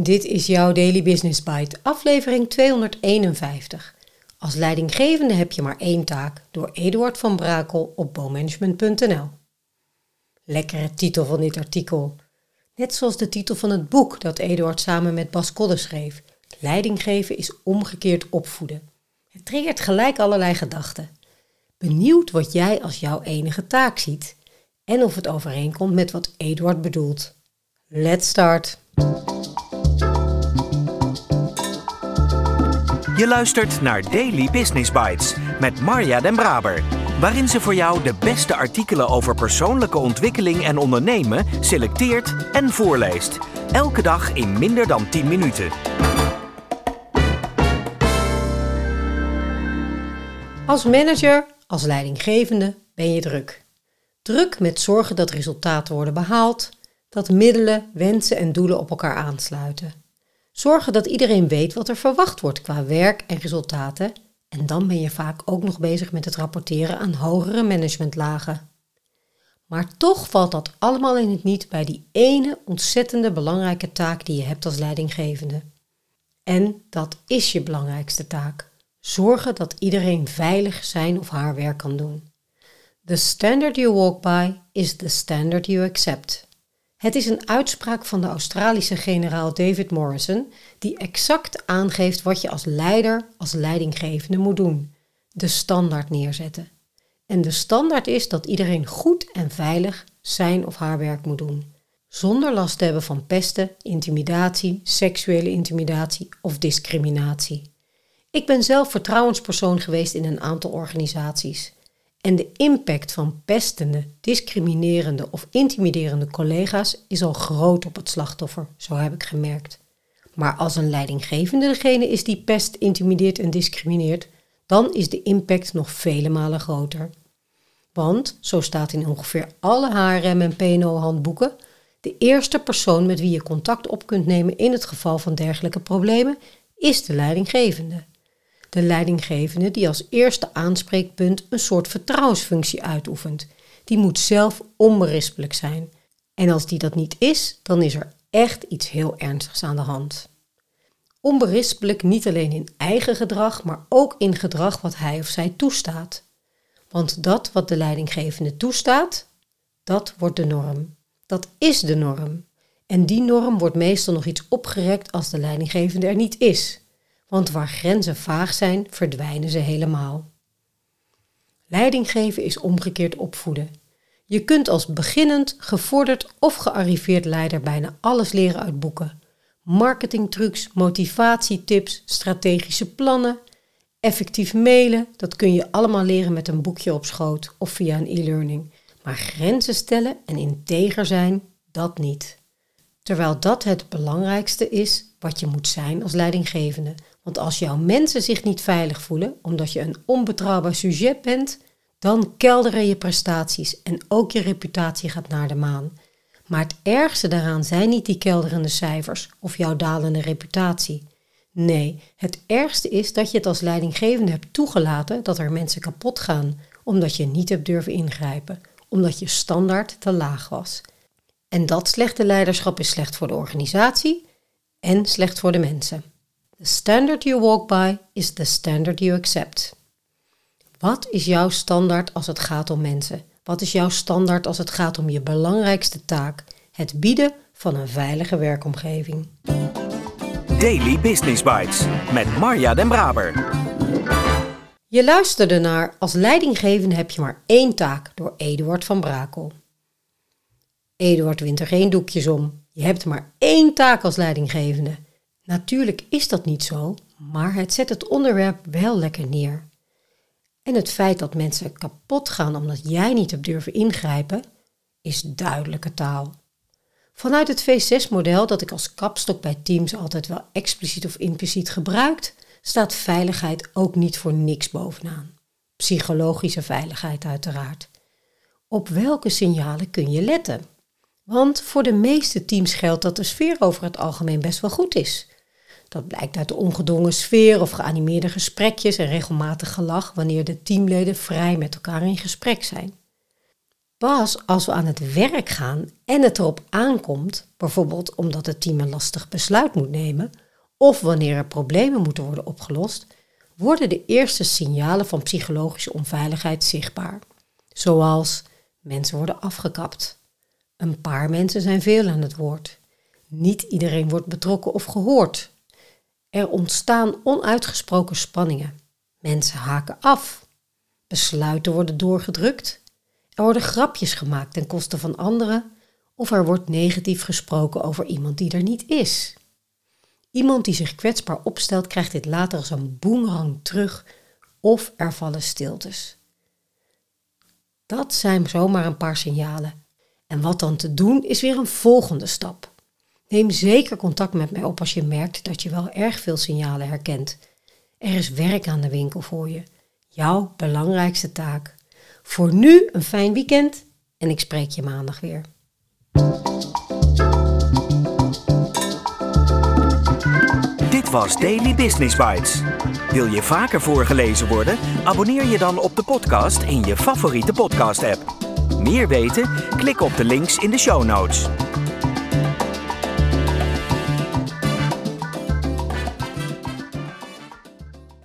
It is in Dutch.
Dit is jouw Daily Business Bite, aflevering 251. Als leidinggevende heb je maar één taak, door Eduard van Brakel op bowmanagement.nl. Lekkere titel van dit artikel. Net zoals de titel van het boek dat Eduard samen met Bas Kodde schreef. Leidinggeven is omgekeerd opvoeden. Het triggert gelijk allerlei gedachten. Benieuwd wat jij als jouw enige taak ziet en of het overeenkomt met wat Eduard bedoelt. Let's start! Je luistert naar Daily Business Bites met Marja Den Braber, waarin ze voor jou de beste artikelen over persoonlijke ontwikkeling en ondernemen selecteert en voorleest. Elke dag in minder dan 10 minuten. Als manager, als leidinggevende ben je druk. Druk met zorgen dat resultaten worden behaald, dat middelen, wensen en doelen op elkaar aansluiten. Zorgen dat iedereen weet wat er verwacht wordt qua werk en resultaten. En dan ben je vaak ook nog bezig met het rapporteren aan hogere managementlagen. Maar toch valt dat allemaal in het niet bij die ene ontzettende belangrijke taak die je hebt als leidinggevende. En dat is je belangrijkste taak. Zorgen dat iedereen veilig zijn of haar werk kan doen. The standard you walk by is the standard you accept. Het is een uitspraak van de Australische generaal David Morrison die exact aangeeft wat je als leider, als leidinggevende moet doen. De standaard neerzetten. En de standaard is dat iedereen goed en veilig zijn of haar werk moet doen. Zonder last te hebben van pesten, intimidatie, seksuele intimidatie of discriminatie. Ik ben zelf vertrouwenspersoon geweest in een aantal organisaties. En de impact van pestende, discriminerende of intimiderende collega's is al groot op het slachtoffer, zo heb ik gemerkt. Maar als een leidinggevende degene is die pest, intimideert en discrimineert, dan is de impact nog vele malen groter. Want, zo staat in ongeveer alle HRM en PNO-handboeken, de eerste persoon met wie je contact op kunt nemen in het geval van dergelijke problemen is de leidinggevende de leidinggevende die als eerste aanspreekpunt een soort vertrouwensfunctie uitoefent. Die moet zelf onberispelijk zijn. En als die dat niet is, dan is er echt iets heel ernstigs aan de hand. Onberispelijk niet alleen in eigen gedrag, maar ook in gedrag wat hij of zij toestaat. Want dat wat de leidinggevende toestaat, dat wordt de norm. Dat is de norm. En die norm wordt meestal nog iets opgerekt als de leidinggevende er niet is want waar grenzen vaag zijn, verdwijnen ze helemaal. Leiding geven is omgekeerd opvoeden. Je kunt als beginnend, gevorderd of gearriveerd leider bijna alles leren uit boeken. Marketingtrucs, motivatietips, strategische plannen, effectief mailen, dat kun je allemaal leren met een boekje op schoot of via een e-learning. Maar grenzen stellen en integer zijn, dat niet. Terwijl dat het belangrijkste is wat je moet zijn als leidinggevende. Want als jouw mensen zich niet veilig voelen omdat je een onbetrouwbaar sujet bent, dan kelderen je prestaties en ook je reputatie gaat naar de maan. Maar het ergste daaraan zijn niet die kelderende cijfers of jouw dalende reputatie. Nee, het ergste is dat je het als leidinggevende hebt toegelaten dat er mensen kapot gaan, omdat je niet hebt durven ingrijpen, omdat je standaard te laag was. En dat slechte leiderschap is slecht voor de organisatie en slecht voor de mensen. The standard you walk by is the standard you accept. Wat is jouw standaard als het gaat om mensen? Wat is jouw standaard als het gaat om je belangrijkste taak? Het bieden van een veilige werkomgeving. Daily Business Bites met Marja Den Braber. Je luisterde naar Als leidinggevende heb je maar één taak door Eduard van Brakel. Eduard wint er geen doekjes om. Je hebt maar één taak als leidinggevende. Natuurlijk is dat niet zo, maar het zet het onderwerp wel lekker neer. En het feit dat mensen kapot gaan omdat jij niet hebt durven ingrijpen, is duidelijke taal. Vanuit het V6-model dat ik als kapstok bij teams altijd wel expliciet of impliciet gebruikt, staat veiligheid ook niet voor niks bovenaan. Psychologische veiligheid uiteraard. Op welke signalen kun je letten? Want voor de meeste teams geldt dat de sfeer over het algemeen best wel goed is. Dat blijkt uit de ongedwongen sfeer of geanimeerde gesprekjes en regelmatig gelach wanneer de teamleden vrij met elkaar in gesprek zijn. Pas als we aan het werk gaan en het erop aankomt, bijvoorbeeld omdat het team een lastig besluit moet nemen of wanneer er problemen moeten worden opgelost, worden de eerste signalen van psychologische onveiligheid zichtbaar. Zoals mensen worden afgekapt. Een paar mensen zijn veel aan het woord. Niet iedereen wordt betrokken of gehoord. Er ontstaan onuitgesproken spanningen. Mensen haken af. Besluiten worden doorgedrukt. Er worden grapjes gemaakt ten koste van anderen. Of er wordt negatief gesproken over iemand die er niet is. Iemand die zich kwetsbaar opstelt, krijgt dit later als een boemerang terug of er vallen stiltes. Dat zijn zomaar een paar signalen. En wat dan te doen is weer een volgende stap. Neem zeker contact met mij op als je merkt dat je wel erg veel signalen herkent. Er is werk aan de winkel voor je. Jouw belangrijkste taak. Voor nu een fijn weekend en ik spreek je maandag weer. Dit was Daily Business Bites. Wil je vaker voorgelezen worden? Abonneer je dan op de podcast in je favoriete podcast-app. Meer weten? Klik op de links in de show notes.